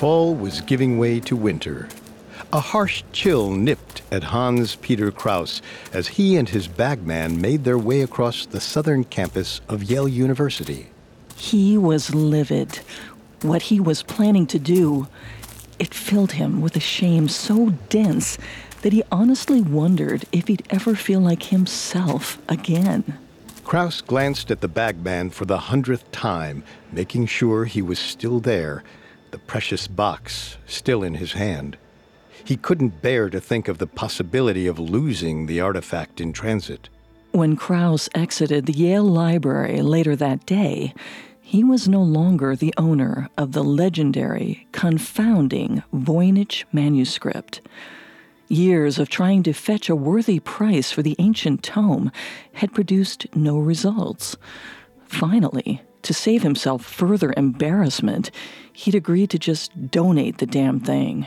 Fall was giving way to winter. A harsh chill nipped at Hans Peter Kraus as he and his bagman made their way across the southern campus of Yale University. He was livid. What he was planning to do, it filled him with a shame so dense that he honestly wondered if he'd ever feel like himself again. Kraus glanced at the bagman for the hundredth time, making sure he was still there, the precious box still in his hand. He couldn't bear to think of the possibility of losing the artifact in transit. When Kraus exited the Yale Library later that day, he was no longer the owner of the legendary, confounding Voynich manuscript. Years of trying to fetch a worthy price for the ancient tome had produced no results. Finally, to save himself further embarrassment, he'd agreed to just donate the damn thing.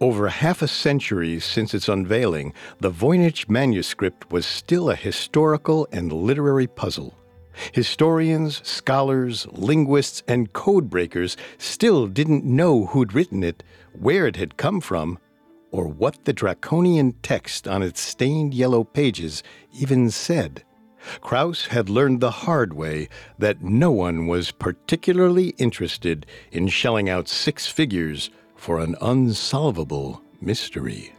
Over half a century since its unveiling, the Voynich manuscript was still a historical and literary puzzle. Historians, scholars, linguists, and codebreakers still didn't know who'd written it, where it had come from, or what the draconian text on its stained yellow pages even said. Kraus had learned the hard way that no one was particularly interested in shelling out six figures for an unsolvable mystery.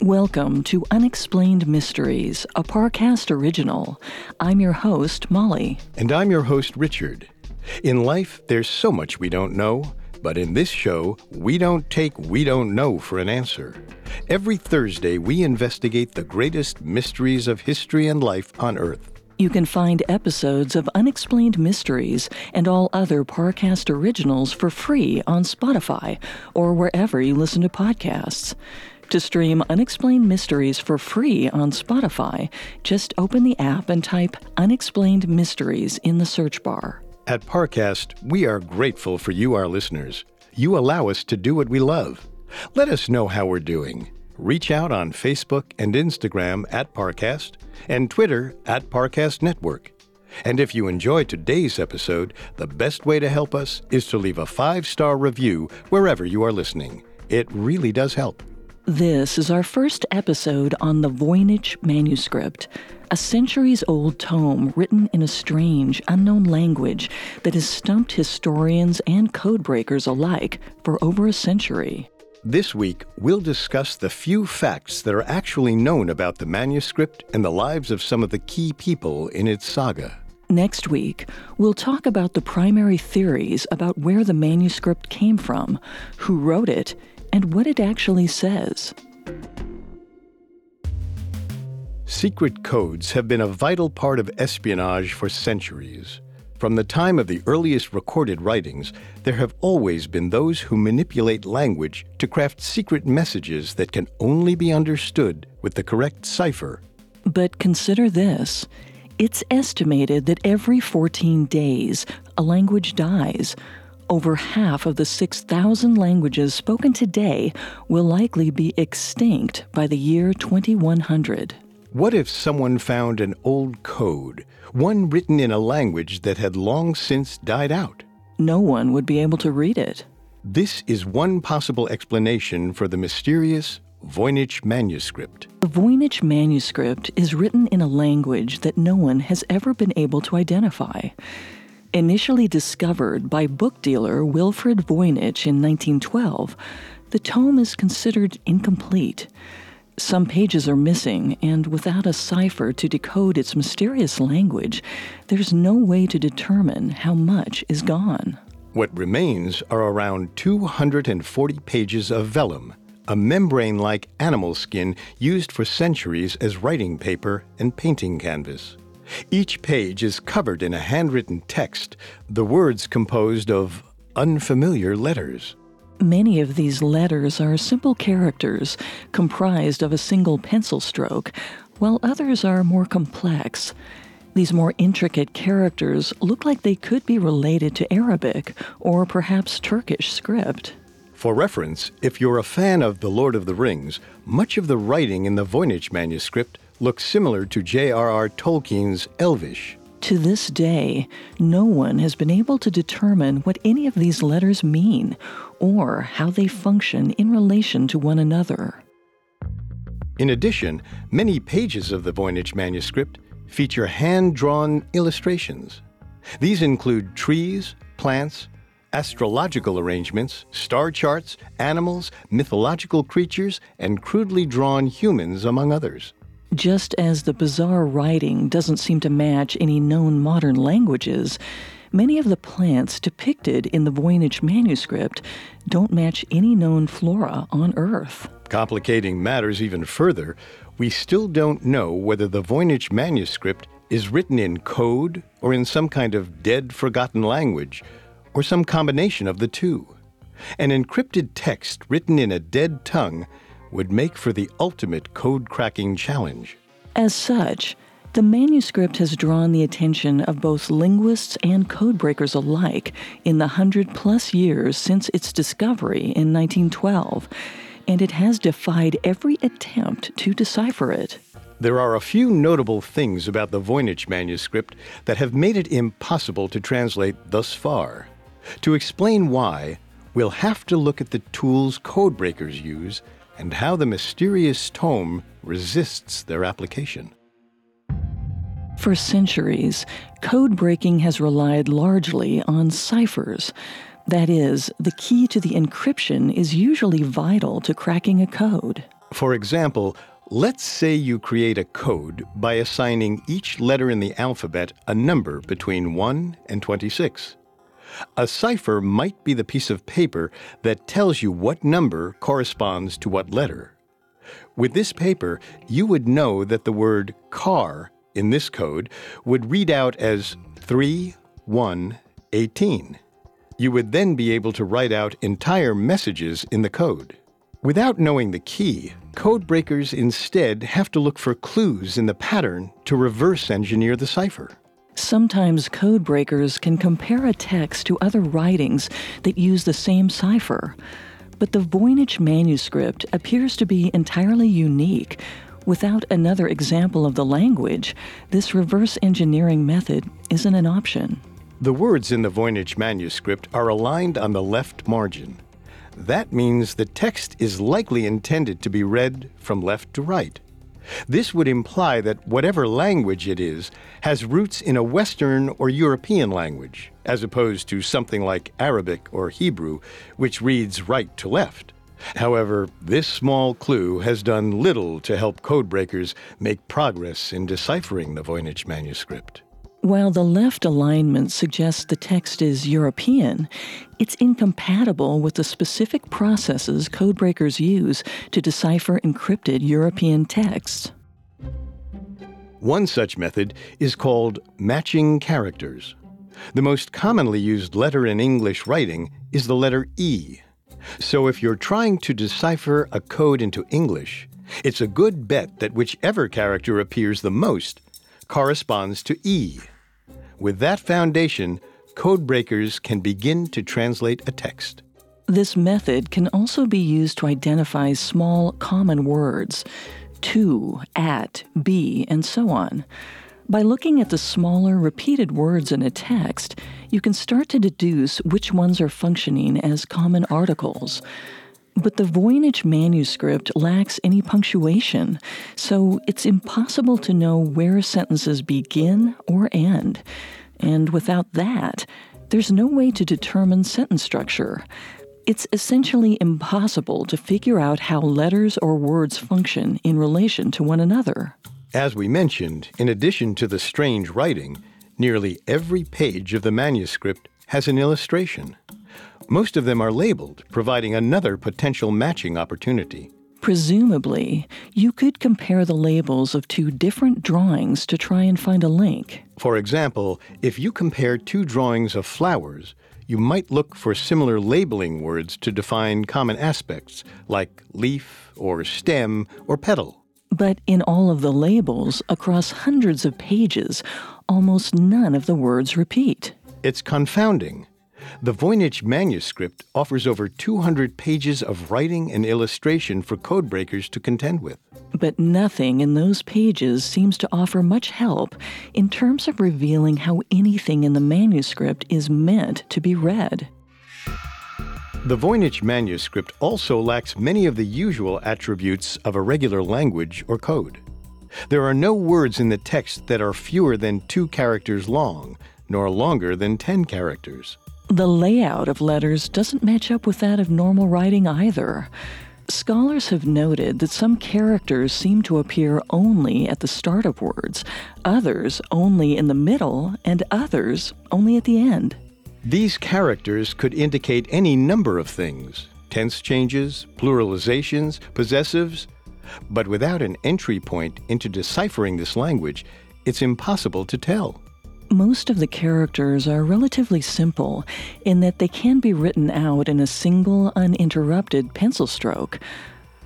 Welcome to Unexplained Mysteries, a Parcast original. I'm your host, Molly. And I'm your host, Richard. In life, there's so much we don't know, but in this show, we don't take we don't know for an answer. Every Thursday, we investigate the greatest mysteries of history and life on Earth. You can find episodes of Unexplained Mysteries and all other Parcast originals for free on Spotify or wherever you listen to podcasts. To stream Unexplained Mysteries for free on Spotify, just open the app and type Unexplained Mysteries in the search bar. At Parcast, we are grateful for you, our listeners. You allow us to do what we love. Let us know how we're doing. Reach out on Facebook and Instagram at Parcast and Twitter at Parcast Network. And if you enjoy today's episode, the best way to help us is to leave a five star review wherever you are listening. It really does help. This is our first episode on the Voynich manuscript, a centuries old tome written in a strange, unknown language that has stumped historians and codebreakers alike for over a century. This week, we'll discuss the few facts that are actually known about the manuscript and the lives of some of the key people in its saga. Next week, we'll talk about the primary theories about where the manuscript came from, who wrote it, and what it actually says. Secret codes have been a vital part of espionage for centuries. From the time of the earliest recorded writings, there have always been those who manipulate language to craft secret messages that can only be understood with the correct cipher. But consider this it's estimated that every 14 days, a language dies. Over half of the 6,000 languages spoken today will likely be extinct by the year 2100. What if someone found an old code, one written in a language that had long since died out? No one would be able to read it. This is one possible explanation for the mysterious Voynich manuscript. The Voynich manuscript is written in a language that no one has ever been able to identify. Initially discovered by book dealer Wilfrid Voynich in 1912, the tome is considered incomplete. Some pages are missing, and without a cipher to decode its mysterious language, there's no way to determine how much is gone. What remains are around 240 pages of vellum, a membrane like animal skin used for centuries as writing paper and painting canvas. Each page is covered in a handwritten text, the words composed of unfamiliar letters. Many of these letters are simple characters comprised of a single pencil stroke, while others are more complex. These more intricate characters look like they could be related to Arabic or perhaps Turkish script. For reference, if you're a fan of The Lord of the Rings, much of the writing in the Voynich manuscript looks similar to J.R.R. Tolkien's Elvish. To this day, no one has been able to determine what any of these letters mean or how they function in relation to one another. In addition, many pages of the Voynich manuscript feature hand drawn illustrations. These include trees, plants, astrological arrangements, star charts, animals, mythological creatures, and crudely drawn humans, among others. Just as the bizarre writing doesn't seem to match any known modern languages, many of the plants depicted in the Voynich manuscript don't match any known flora on Earth. Complicating matters even further, we still don't know whether the Voynich manuscript is written in code or in some kind of dead, forgotten language or some combination of the two. An encrypted text written in a dead tongue would make for the ultimate code cracking challenge. As such, the manuscript has drawn the attention of both linguists and codebreakers alike in the hundred plus years since its discovery in 1912, and it has defied every attempt to decipher it. There are a few notable things about the Voynich manuscript that have made it impossible to translate thus far. To explain why, we'll have to look at the tools codebreakers use and how the mysterious tome resists their application. For centuries, code breaking has relied largely on ciphers. That is, the key to the encryption is usually vital to cracking a code. For example, let's say you create a code by assigning each letter in the alphabet a number between 1 and 26. A cipher might be the piece of paper that tells you what number corresponds to what letter. With this paper, you would know that the word car in this code would read out as 3118. You would then be able to write out entire messages in the code. Without knowing the key, code breakers instead have to look for clues in the pattern to reverse engineer the cipher. Sometimes code breakers can compare a text to other writings that use the same cipher. But the Voynich manuscript appears to be entirely unique. Without another example of the language, this reverse engineering method isn't an option. The words in the Voynich manuscript are aligned on the left margin. That means the text is likely intended to be read from left to right. This would imply that whatever language it is has roots in a Western or European language, as opposed to something like Arabic or Hebrew, which reads right to left. However, this small clue has done little to help codebreakers make progress in deciphering the Voynich manuscript. While the left alignment suggests the text is European, it's incompatible with the specific processes codebreakers use to decipher encrypted European texts. One such method is called matching characters. The most commonly used letter in English writing is the letter E. So if you're trying to decipher a code into English, it's a good bet that whichever character appears the most corresponds to E. With that foundation, code breakers can begin to translate a text. This method can also be used to identify small common words to, at, be, and so on. By looking at the smaller repeated words in a text, you can start to deduce which ones are functioning as common articles. But the Voynich manuscript lacks any punctuation, so it's impossible to know where sentences begin or end. And without that, there's no way to determine sentence structure. It's essentially impossible to figure out how letters or words function in relation to one another. As we mentioned, in addition to the strange writing, nearly every page of the manuscript has an illustration. Most of them are labeled, providing another potential matching opportunity. Presumably, you could compare the labels of two different drawings to try and find a link. For example, if you compare two drawings of flowers, you might look for similar labeling words to define common aspects, like leaf or stem or petal. But in all of the labels, across hundreds of pages, almost none of the words repeat. It's confounding. The Voynich manuscript offers over 200 pages of writing and illustration for codebreakers to contend with. But nothing in those pages seems to offer much help in terms of revealing how anything in the manuscript is meant to be read. The Voynich manuscript also lacks many of the usual attributes of a regular language or code. There are no words in the text that are fewer than two characters long, nor longer than ten characters. The layout of letters doesn't match up with that of normal writing either. Scholars have noted that some characters seem to appear only at the start of words, others only in the middle, and others only at the end. These characters could indicate any number of things tense changes, pluralizations, possessives. But without an entry point into deciphering this language, it's impossible to tell. Most of the characters are relatively simple in that they can be written out in a single, uninterrupted pencil stroke,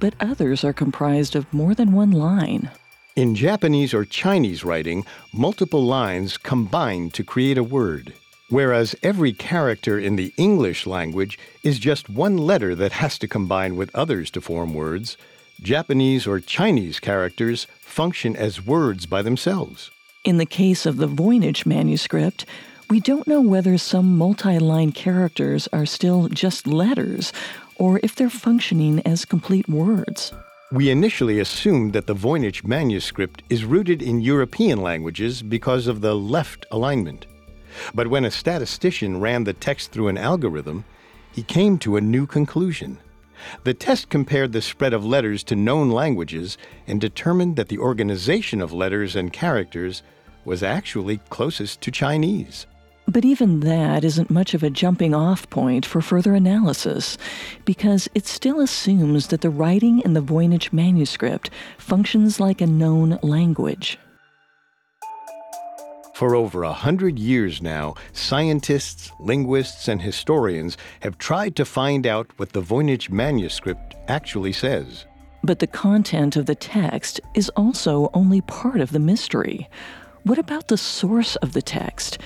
but others are comprised of more than one line. In Japanese or Chinese writing, multiple lines combine to create a word whereas every character in the English language is just one letter that has to combine with others to form words, Japanese or Chinese characters function as words by themselves. In the case of the Voynich manuscript, we don't know whether some multi line characters are still just letters or if they're functioning as complete words. We initially assumed that the Voynich manuscript is rooted in European languages because of the left alignment. But when a statistician ran the text through an algorithm, he came to a new conclusion. The test compared the spread of letters to known languages and determined that the organization of letters and characters was actually closest to Chinese. But even that isn't much of a jumping off point for further analysis, because it still assumes that the writing in the Voynich manuscript functions like a known language. For over a hundred years now, scientists, linguists, and historians have tried to find out what the Voynich manuscript actually says. But the content of the text is also only part of the mystery. What about the source of the text?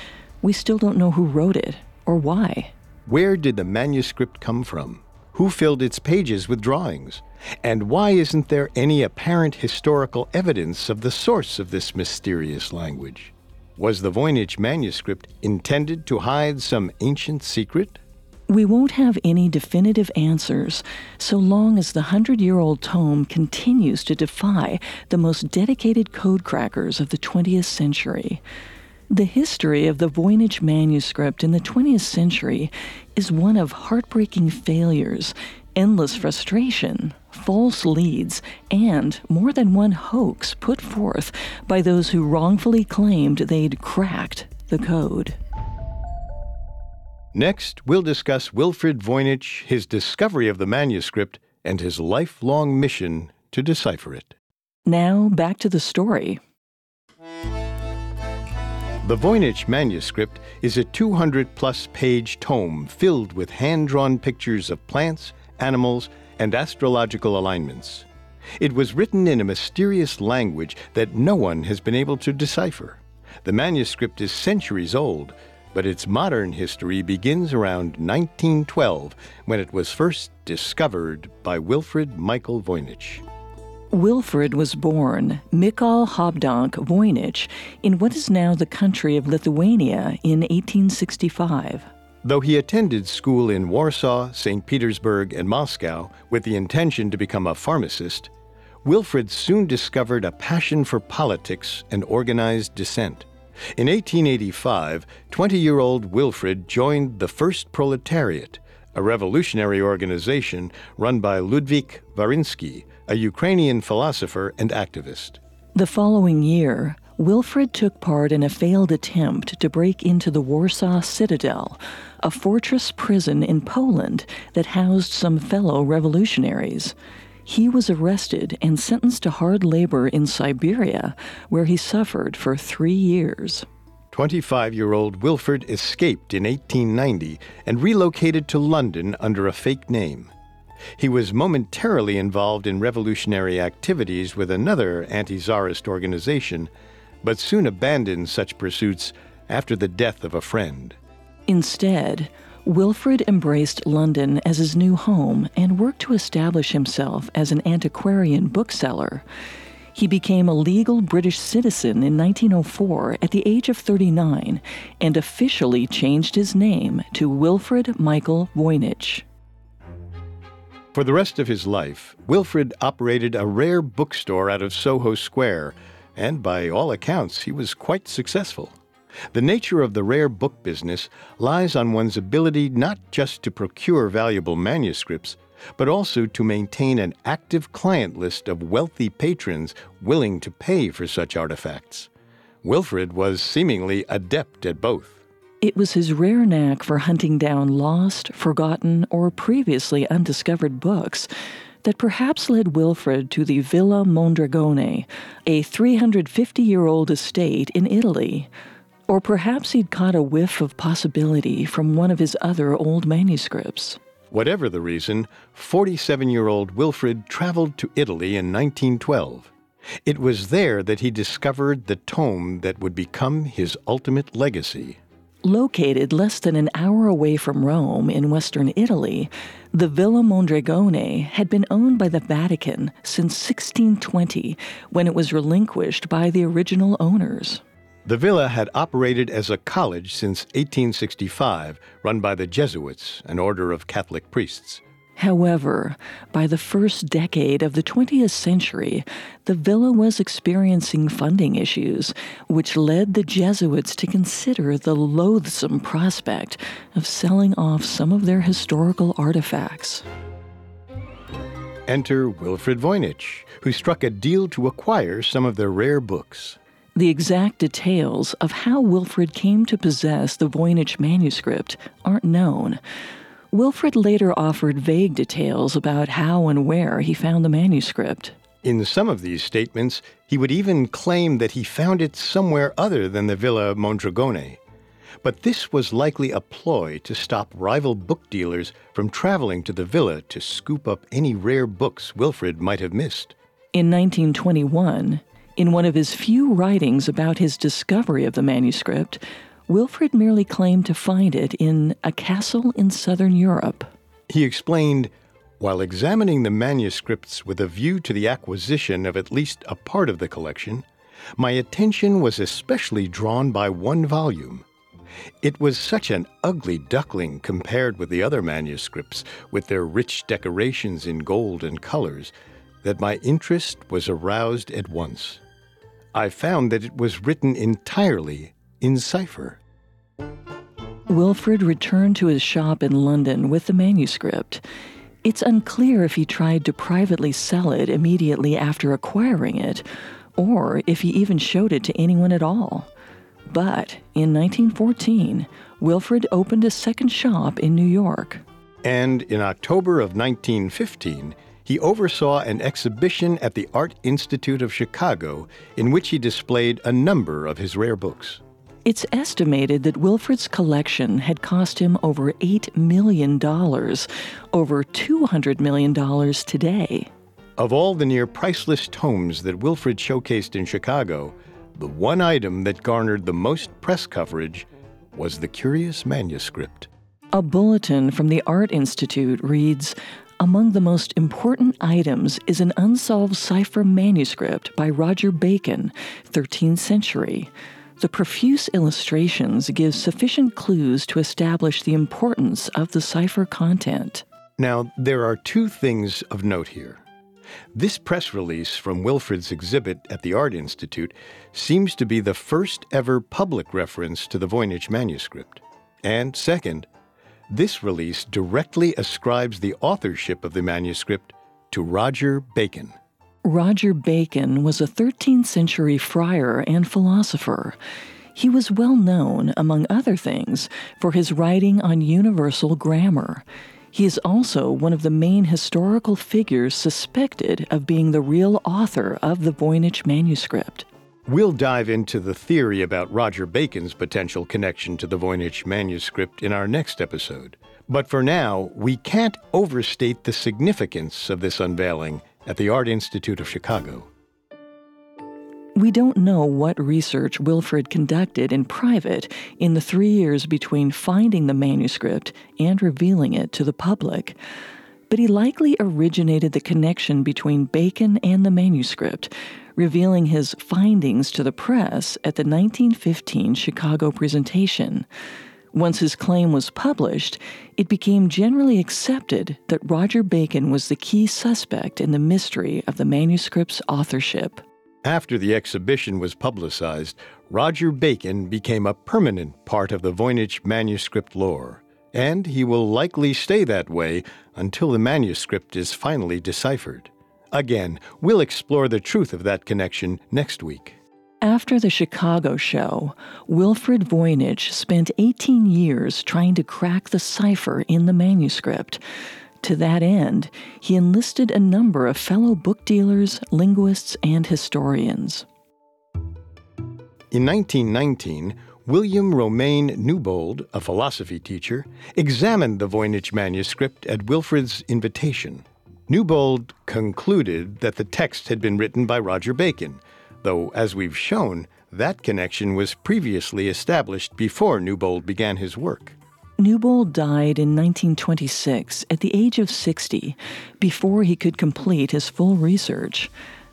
We still don't know who wrote it or why. Where did the manuscript come from? Who filled its pages with drawings? And why isn't there any apparent historical evidence of the source of this mysterious language? Was the Voynich manuscript intended to hide some ancient secret? We won't have any definitive answers so long as the hundred year old tome continues to defy the most dedicated code crackers of the 20th century. The history of the Voynich manuscript in the 20th century is one of heartbreaking failures, endless frustration, false leads, and more than one hoax put forth by those who wrongfully claimed they'd cracked the code. Next, we'll discuss Wilfrid Voynich, his discovery of the manuscript, and his lifelong mission to decipher it. Now, back to the story. The Voynich manuscript is a 200 plus page tome filled with hand drawn pictures of plants, animals, and astrological alignments. It was written in a mysterious language that no one has been able to decipher. The manuscript is centuries old, but its modern history begins around 1912 when it was first discovered by Wilfrid Michael Voynich. Wilfrid was born Mikhail Habdank Voynich in what is now the country of Lithuania in 1865. Though he attended school in Warsaw, St. Petersburg, and Moscow with the intention to become a pharmacist, Wilfrid soon discovered a passion for politics and organized dissent. In 1885, 20 year old Wilfrid joined the First Proletariat, a revolutionary organization run by Ludwik Varinsky, a Ukrainian philosopher and activist. The following year, Wilfrid took part in a failed attempt to break into the Warsaw Citadel, a fortress prison in Poland that housed some fellow revolutionaries. He was arrested and sentenced to hard labor in Siberia, where he suffered for three years. 25 year old Wilfrid escaped in 1890 and relocated to London under a fake name. He was momentarily involved in revolutionary activities with another anti czarist organization but soon abandoned such pursuits after the death of a friend. Instead, Wilfrid embraced London as his new home and worked to establish himself as an antiquarian bookseller. He became a legal British citizen in 1904 at the age of 39 and officially changed his name to Wilfrid Michael Voynich. For the rest of his life, Wilfrid operated a rare bookstore out of Soho Square, and by all accounts, he was quite successful. The nature of the rare book business lies on one's ability not just to procure valuable manuscripts, but also to maintain an active client list of wealthy patrons willing to pay for such artifacts. Wilfrid was seemingly adept at both. It was his rare knack for hunting down lost, forgotten, or previously undiscovered books that perhaps led Wilfrid to the Villa Mondragone, a 350 year old estate in Italy. Or perhaps he'd caught a whiff of possibility from one of his other old manuscripts. Whatever the reason, 47 year old Wilfrid traveled to Italy in 1912. It was there that he discovered the tome that would become his ultimate legacy. Located less than an hour away from Rome in western Italy, the Villa Mondragone had been owned by the Vatican since 1620 when it was relinquished by the original owners. The villa had operated as a college since 1865, run by the Jesuits, an order of Catholic priests. However, by the first decade of the 20th century, the villa was experiencing funding issues, which led the Jesuits to consider the loathsome prospect of selling off some of their historical artifacts. Enter Wilfrid Voynich, who struck a deal to acquire some of their rare books. The exact details of how Wilfrid came to possess the Voynich manuscript aren't known. Wilfrid later offered vague details about how and where he found the manuscript. In some of these statements, he would even claim that he found it somewhere other than the Villa Mondragone. But this was likely a ploy to stop rival book dealers from traveling to the villa to scoop up any rare books Wilfrid might have missed. In 1921, in one of his few writings about his discovery of the manuscript, Wilfrid merely claimed to find it in a castle in southern Europe. He explained while examining the manuscripts with a view to the acquisition of at least a part of the collection, my attention was especially drawn by one volume. It was such an ugly duckling compared with the other manuscripts, with their rich decorations in gold and colors, that my interest was aroused at once. I found that it was written entirely in cipher. Wilfrid returned to his shop in London with the manuscript. It's unclear if he tried to privately sell it immediately after acquiring it, or if he even showed it to anyone at all. But in 1914, Wilfrid opened a second shop in New York. And in October of 1915, he oversaw an exhibition at the Art Institute of Chicago in which he displayed a number of his rare books. It's estimated that Wilfrid's collection had cost him over $8 million, over $200 million today. Of all the near priceless tomes that Wilfrid showcased in Chicago, the one item that garnered the most press coverage was the curious manuscript. A bulletin from the Art Institute reads among the most important items is an unsolved cipher manuscript by Roger Bacon, 13th century. The profuse illustrations give sufficient clues to establish the importance of the cipher content. Now, there are two things of note here. This press release from Wilfrid's exhibit at the Art Institute seems to be the first ever public reference to the Voynich manuscript. And second, this release directly ascribes the authorship of the manuscript to Roger Bacon. Roger Bacon was a 13th century friar and philosopher. He was well known, among other things, for his writing on universal grammar. He is also one of the main historical figures suspected of being the real author of the Voynich manuscript. We'll dive into the theory about Roger Bacon's potential connection to the Voynich manuscript in our next episode. But for now, we can't overstate the significance of this unveiling at the Art Institute of Chicago. We don't know what research Wilfrid conducted in private in the three years between finding the manuscript and revealing it to the public, but he likely originated the connection between Bacon and the manuscript, revealing his findings to the press at the 1915 Chicago presentation. Once his claim was published, it became generally accepted that Roger Bacon was the key suspect in the mystery of the manuscript's authorship. After the exhibition was publicized, Roger Bacon became a permanent part of the Voynich manuscript lore, and he will likely stay that way until the manuscript is finally deciphered. Again, we'll explore the truth of that connection next week. After the Chicago show, Wilfrid Voynich spent 18 years trying to crack the cipher in the manuscript. To that end, he enlisted a number of fellow book dealers, linguists, and historians. In 1919, William Romain Newbold, a philosophy teacher, examined the Voynich manuscript at Wilfrid's invitation. Newbold concluded that the text had been written by Roger Bacon, though, as we've shown, that connection was previously established before Newbold began his work. Newbold died in 1926 at the age of 60 before he could complete his full research.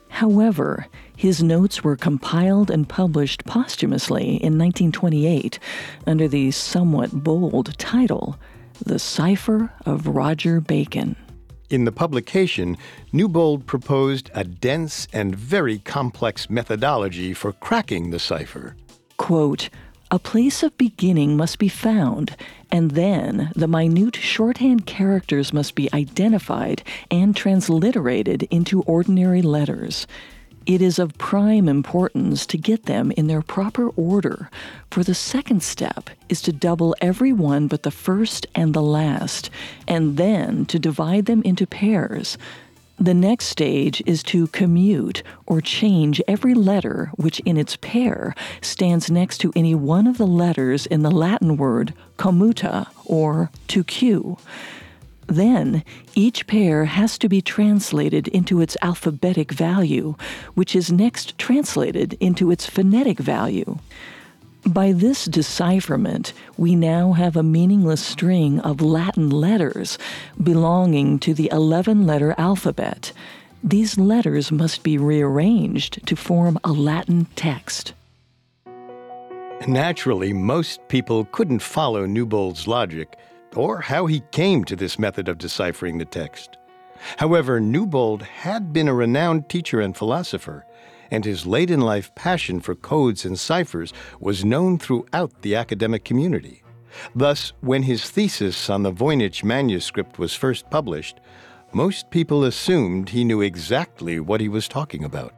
However, his notes were compiled and published posthumously in 1928 under the somewhat bold title, The Cipher of Roger Bacon. In the publication, Newbold proposed a dense and very complex methodology for cracking the cipher. Quote, a place of beginning must be found, and then the minute shorthand characters must be identified and transliterated into ordinary letters. It is of prime importance to get them in their proper order, for the second step is to double every one but the first and the last, and then to divide them into pairs the next stage is to commute or change every letter which in its pair stands next to any one of the letters in the Latin word commuta or to cue. Then, each pair has to be translated into its alphabetic value, which is next translated into its phonetic value. By this decipherment, we now have a meaningless string of Latin letters belonging to the 11 letter alphabet. These letters must be rearranged to form a Latin text. Naturally, most people couldn't follow Newbold's logic or how he came to this method of deciphering the text. However, Newbold had been a renowned teacher and philosopher and his late in life passion for codes and ciphers was known throughout the academic community. Thus, when his thesis on the Voynich manuscript was first published, most people assumed he knew exactly what he was talking about.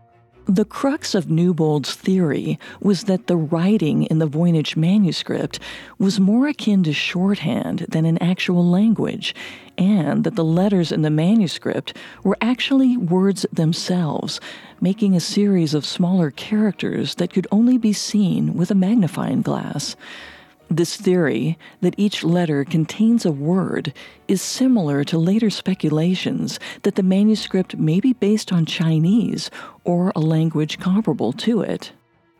The crux of Newbold's theory was that the writing in the Voynich manuscript was more akin to shorthand than an actual language, and that the letters in the manuscript were actually words themselves, making a series of smaller characters that could only be seen with a magnifying glass. This theory, that each letter contains a word, is similar to later speculations that the manuscript may be based on Chinese or a language comparable to it.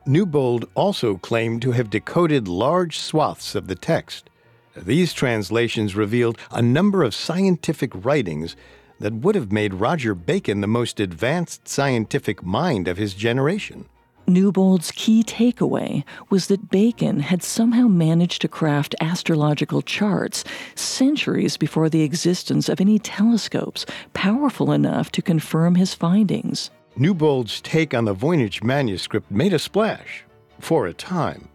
Newbold also claimed to have decoded large swaths of the text. These translations revealed a number of scientific writings that would have made Roger Bacon the most advanced scientific mind of his generation. Newbold's key takeaway was that Bacon had somehow managed to craft astrological charts centuries before the existence of any telescopes powerful enough to confirm his findings. Newbold's take on the Voynich manuscript made a splash, for a time.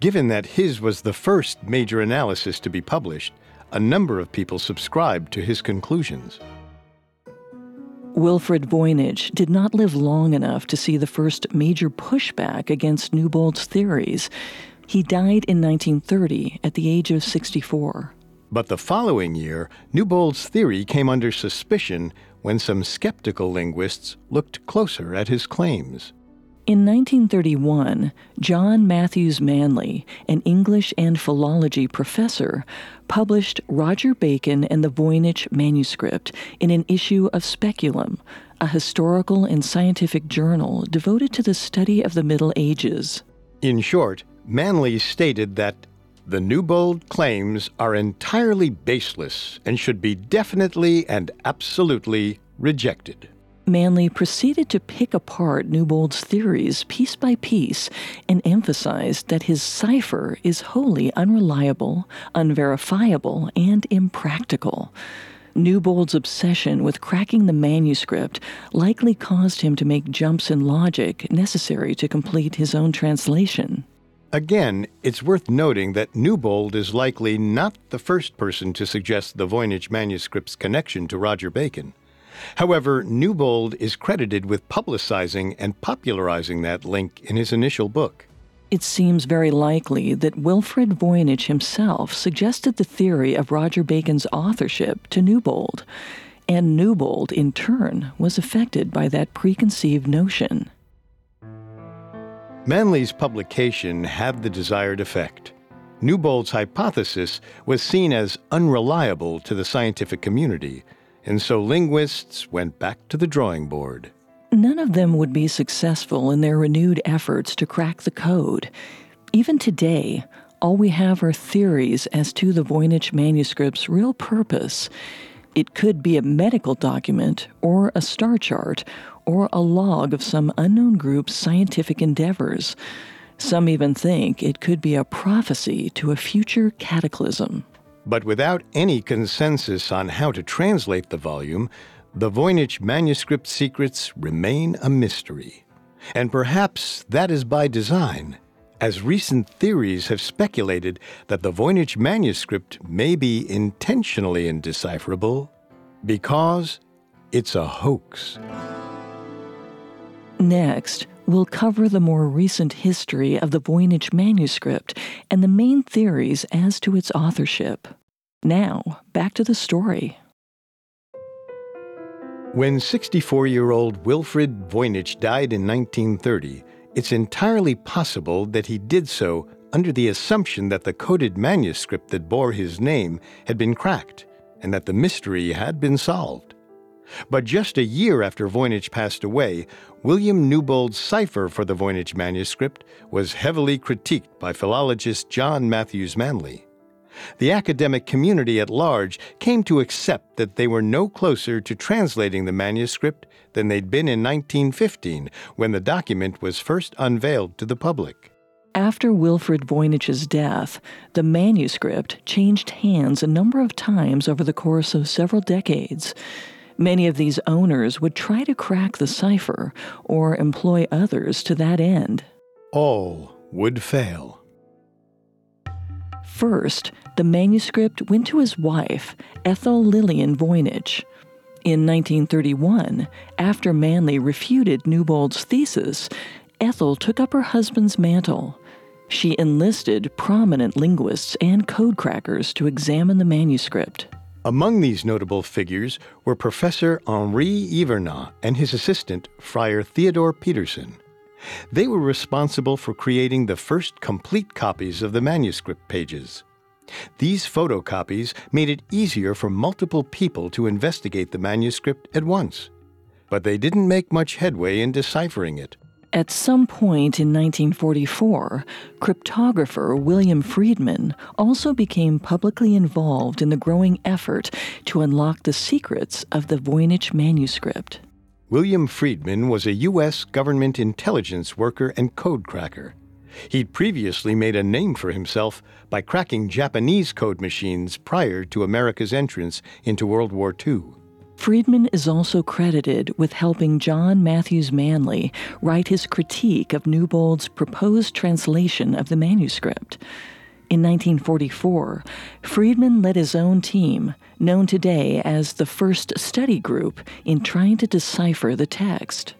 Given that his was the first major analysis to be published, a number of people subscribed to his conclusions. Wilfrid Voynich did not live long enough to see the first major pushback against Newbold's theories. He died in 1930 at the age of 64. But the following year, Newbold's theory came under suspicion when some skeptical linguists looked closer at his claims. In 1931, John Matthews Manly, an English and philology professor, published Roger Bacon and the Voynich manuscript in an issue of Speculum, a historical and scientific journal devoted to the study of the Middle Ages. In short, Manly stated that the Newbold claims are entirely baseless and should be definitely and absolutely rejected. Manly proceeded to pick apart Newbold's theories piece by piece and emphasized that his cipher is wholly unreliable, unverifiable, and impractical. Newbold's obsession with cracking the manuscript likely caused him to make jumps in logic necessary to complete his own translation. Again, it's worth noting that Newbold is likely not the first person to suggest the Voynich manuscript's connection to Roger Bacon. However, Newbold is credited with publicizing and popularizing that link in his initial book. It seems very likely that Wilfrid Voynich himself suggested the theory of Roger Bacon's authorship to Newbold, and Newbold, in turn, was affected by that preconceived notion. Manly's publication had the desired effect. Newbold's hypothesis was seen as unreliable to the scientific community, and so linguists went back to the drawing board. None of them would be successful in their renewed efforts to crack the code. Even today, all we have are theories as to the Voynich manuscript's real purpose. It could be a medical document, or a star chart, or a log of some unknown group's scientific endeavors. Some even think it could be a prophecy to a future cataclysm. But without any consensus on how to translate the volume, the Voynich manuscript secrets remain a mystery. And perhaps that is by design, as recent theories have speculated that the Voynich manuscript may be intentionally indecipherable because it's a hoax. Next, we'll cover the more recent history of the Voynich manuscript and the main theories as to its authorship. Now, back to the story. When 64 year old Wilfrid Voynich died in 1930, it's entirely possible that he did so under the assumption that the coded manuscript that bore his name had been cracked and that the mystery had been solved. But just a year after Voynich passed away, William Newbold's cipher for the Voynich manuscript was heavily critiqued by philologist John Matthews Manly. The academic community at large came to accept that they were no closer to translating the manuscript than they'd been in 1915 when the document was first unveiled to the public. After Wilfrid Voynich's death, the manuscript changed hands a number of times over the course of several decades. Many of these owners would try to crack the cipher or employ others to that end. All would fail. First, the manuscript went to his wife, Ethel Lillian Voynich. In 1931, after Manly refuted Newbold's thesis, Ethel took up her husband's mantle. She enlisted prominent linguists and code crackers to examine the manuscript. Among these notable figures were Professor Henri Hyvernat and his assistant, Friar Theodore Peterson. They were responsible for creating the first complete copies of the manuscript pages. These photocopies made it easier for multiple people to investigate the manuscript at once. But they didn't make much headway in deciphering it. At some point in 1944, cryptographer William Friedman also became publicly involved in the growing effort to unlock the secrets of the Voynich manuscript. William Friedman was a U.S. government intelligence worker and code cracker. He'd previously made a name for himself by cracking Japanese code machines prior to America's entrance into World War II. Friedman is also credited with helping John Matthews Manly write his critique of Newbold's proposed translation of the manuscript. In 1944, Friedman led his own team, known today as the First Study Group, in trying to decipher the text.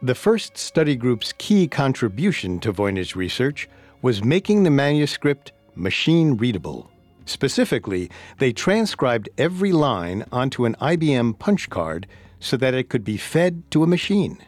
The first study group's key contribution to Voynich's research was making the manuscript machine readable. Specifically, they transcribed every line onto an IBM punch card so that it could be fed to a machine.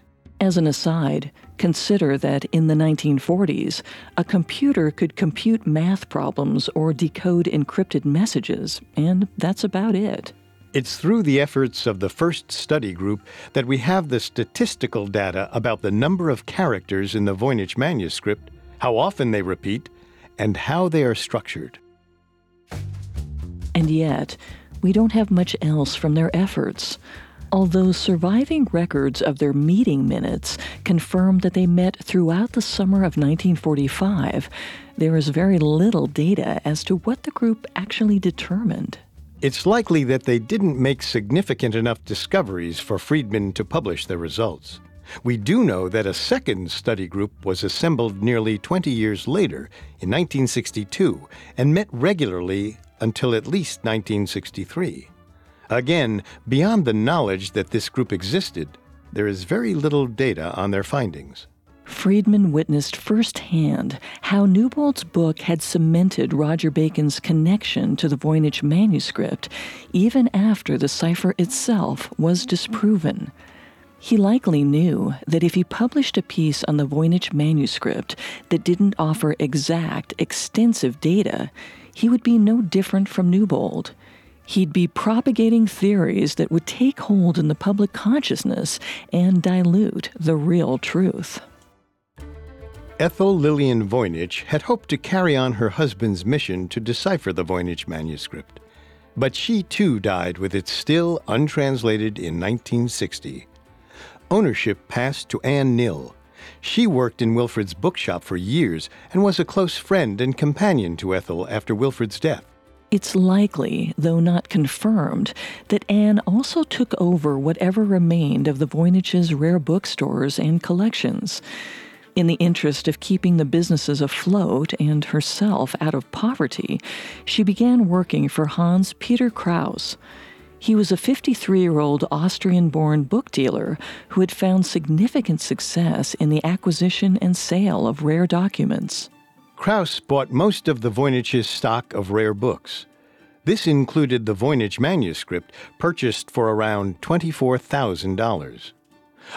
As an aside, consider that in the 1940s, a computer could compute math problems or decode encrypted messages, and that's about it. It's through the efforts of the first study group that we have the statistical data about the number of characters in the Voynich manuscript, how often they repeat, and how they are structured. And yet, we don't have much else from their efforts. Although surviving records of their meeting minutes confirm that they met throughout the summer of 1945, there is very little data as to what the group actually determined. It's likely that they didn't make significant enough discoveries for Friedman to publish their results. We do know that a second study group was assembled nearly 20 years later, in 1962, and met regularly until at least 1963. Again, beyond the knowledge that this group existed, there is very little data on their findings. Friedman witnessed firsthand how Newbold's book had cemented Roger Bacon's connection to the Voynich manuscript, even after the cipher itself was disproven. He likely knew that if he published a piece on the Voynich manuscript that didn't offer exact, extensive data, he would be no different from Newbold. He'd be propagating theories that would take hold in the public consciousness and dilute the real truth. Ethel Lillian Voynich had hoped to carry on her husband's mission to decipher the Voynich manuscript. But she too died with it still untranslated in 1960. Ownership passed to Anne Nill. She worked in Wilfrid's bookshop for years and was a close friend and companion to Ethel after Wilfrid's death. It's likely, though not confirmed, that Anne also took over whatever remained of the Voynich's rare bookstores and collections. In the interest of keeping the businesses afloat and herself out of poverty, she began working for Hans Peter Kraus. He was a 53 year old Austrian born book dealer who had found significant success in the acquisition and sale of rare documents. Kraus bought most of the Voynich's stock of rare books. This included the Voynich manuscript, purchased for around $24,000.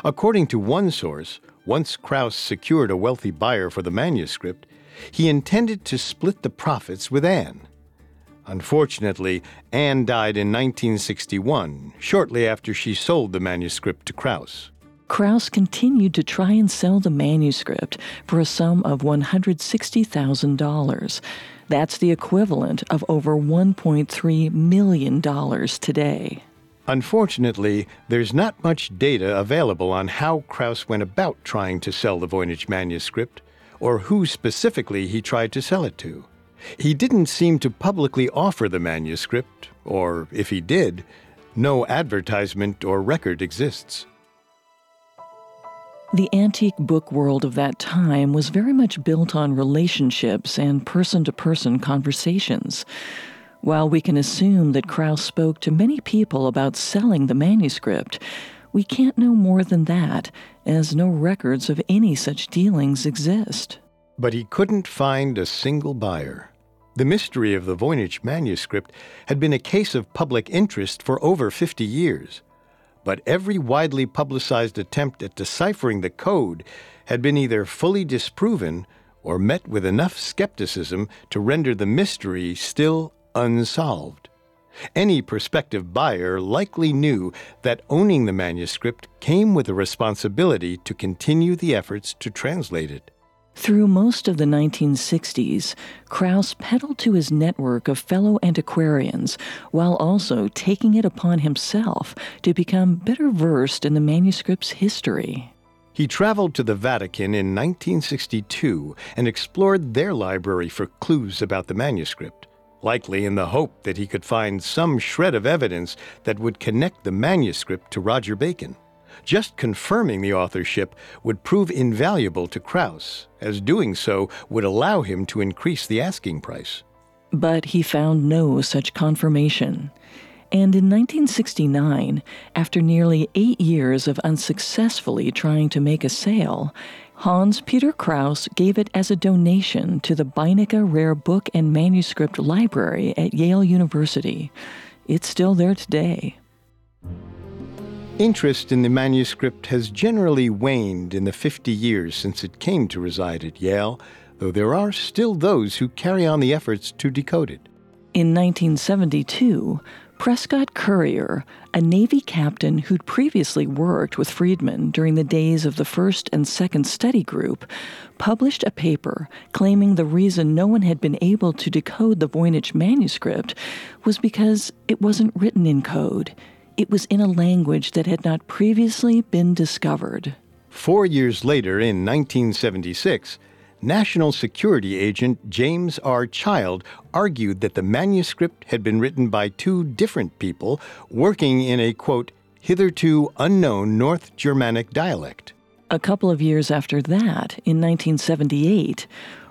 According to one source, once Kraus secured a wealthy buyer for the manuscript, he intended to split the profits with Anne. Unfortunately, Anne died in 1961, shortly after she sold the manuscript to Kraus. Kraus continued to try and sell the manuscript for a sum of $160,000. That's the equivalent of over $1.3 million today. Unfortunately, there's not much data available on how Kraus went about trying to sell the Voynich manuscript, or who specifically he tried to sell it to. He didn't seem to publicly offer the manuscript, or if he did, no advertisement or record exists. The antique book world of that time was very much built on relationships and person to person conversations. While we can assume that Kraus spoke to many people about selling the manuscript, we can't know more than that, as no records of any such dealings exist. But he couldn't find a single buyer. The mystery of the Voynich manuscript had been a case of public interest for over 50 years but every widely publicized attempt at deciphering the code had been either fully disproven or met with enough skepticism to render the mystery still unsolved. Any prospective buyer likely knew that owning the manuscript came with a responsibility to continue the efforts to translate it. Through most of the 1960s, Kraus peddled to his network of fellow antiquarians while also taking it upon himself to become better versed in the manuscript's history. He traveled to the Vatican in 1962 and explored their library for clues about the manuscript, likely in the hope that he could find some shred of evidence that would connect the manuscript to Roger Bacon. Just confirming the authorship would prove invaluable to Kraus, as doing so would allow him to increase the asking price. But he found no such confirmation. And in 1969, after nearly eight years of unsuccessfully trying to make a sale, Hans Peter Kraus gave it as a donation to the Beinecke Rare Book and Manuscript Library at Yale University. It's still there today. Interest in the manuscript has generally waned in the 50 years since it came to reside at Yale, though there are still those who carry on the efforts to decode it. In 1972, Prescott Currier, a Navy captain who'd previously worked with Friedman during the days of the first and second study group, published a paper claiming the reason no one had been able to decode the Voynich manuscript was because it wasn't written in code. It was in a language that had not previously been discovered. Four years later, in 1976, National Security Agent James R. Child argued that the manuscript had been written by two different people working in a, quote, hitherto unknown North Germanic dialect. A couple of years after that, in 1978,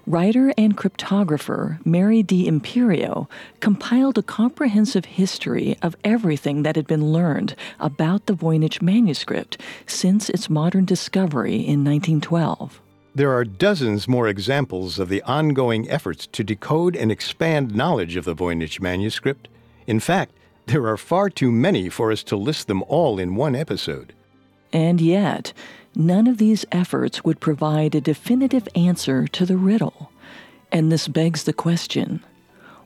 writer and cryptographer Mary D'Imperio compiled a comprehensive history of everything that had been learned about the Voynich manuscript since its modern discovery in 1912. There are dozens more examples of the ongoing efforts to decode and expand knowledge of the Voynich manuscript. In fact, there are far too many for us to list them all in one episode. And yet, none of these efforts would provide a definitive answer to the riddle. And this begs the question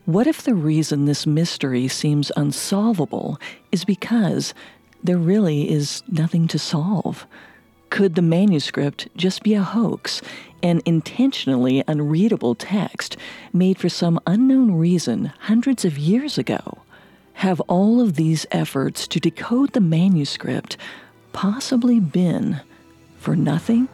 what if the reason this mystery seems unsolvable is because there really is nothing to solve? Could the manuscript just be a hoax, an intentionally unreadable text made for some unknown reason hundreds of years ago? Have all of these efforts to decode the manuscript possibly been for nothing?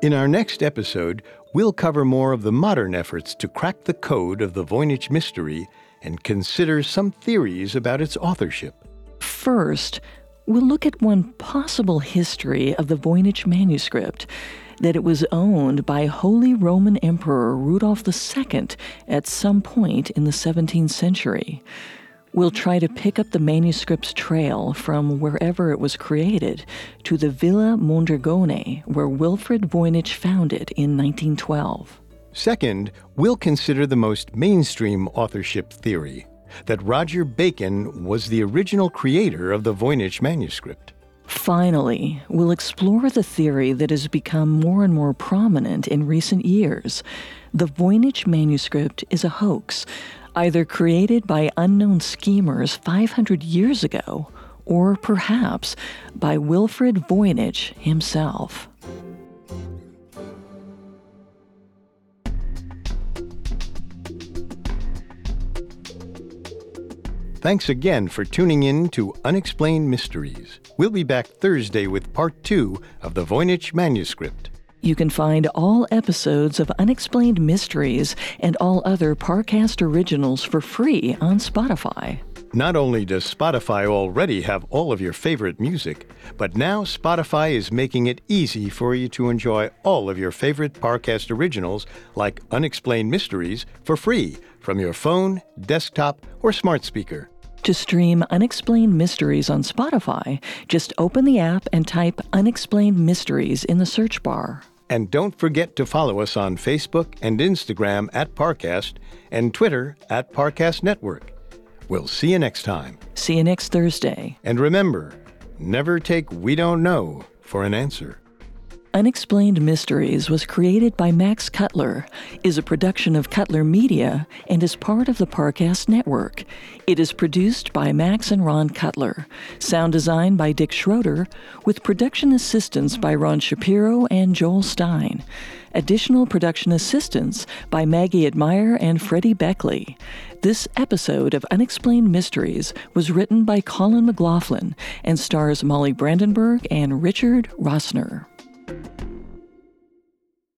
In our next episode, we'll cover more of the modern efforts to crack the code of the Voynich mystery and consider some theories about its authorship. First, We'll look at one possible history of the Voynich manuscript that it was owned by Holy Roman Emperor Rudolf II at some point in the 17th century. We'll try to pick up the manuscript's trail from wherever it was created to the Villa Mondragone, where Wilfrid Voynich found it in 1912. Second, we'll consider the most mainstream authorship theory that Roger Bacon was the original creator of the Voynich manuscript. Finally, we'll explore the theory that has become more and more prominent in recent years. The Voynich manuscript is a hoax, either created by unknown schemers 500 years ago, or perhaps by Wilfrid Voynich himself. Thanks again for tuning in to Unexplained Mysteries. We'll be back Thursday with part two of the Voynich manuscript. You can find all episodes of Unexplained Mysteries and all other Parcast originals for free on Spotify. Not only does Spotify already have all of your favorite music, but now Spotify is making it easy for you to enjoy all of your favorite Parcast originals like Unexplained Mysteries for free from your phone, desktop, or smart speaker. To stream Unexplained Mysteries on Spotify, just open the app and type Unexplained Mysteries in the search bar. And don't forget to follow us on Facebook and Instagram at Parcast and Twitter at Parcast Network. We'll see you next time. See you next Thursday. And remember, never take we don't know for an answer. Unexplained Mysteries was created by Max Cutler, is a production of Cutler Media, and is part of the Parcast Network. It is produced by Max and Ron Cutler, sound design by Dick Schroeder, with production assistance by Ron Shapiro and Joel Stein. Additional production assistance by Maggie Admire and Freddie Beckley. This episode of Unexplained Mysteries was written by Colin McLaughlin and stars Molly Brandenburg and Richard Rossner.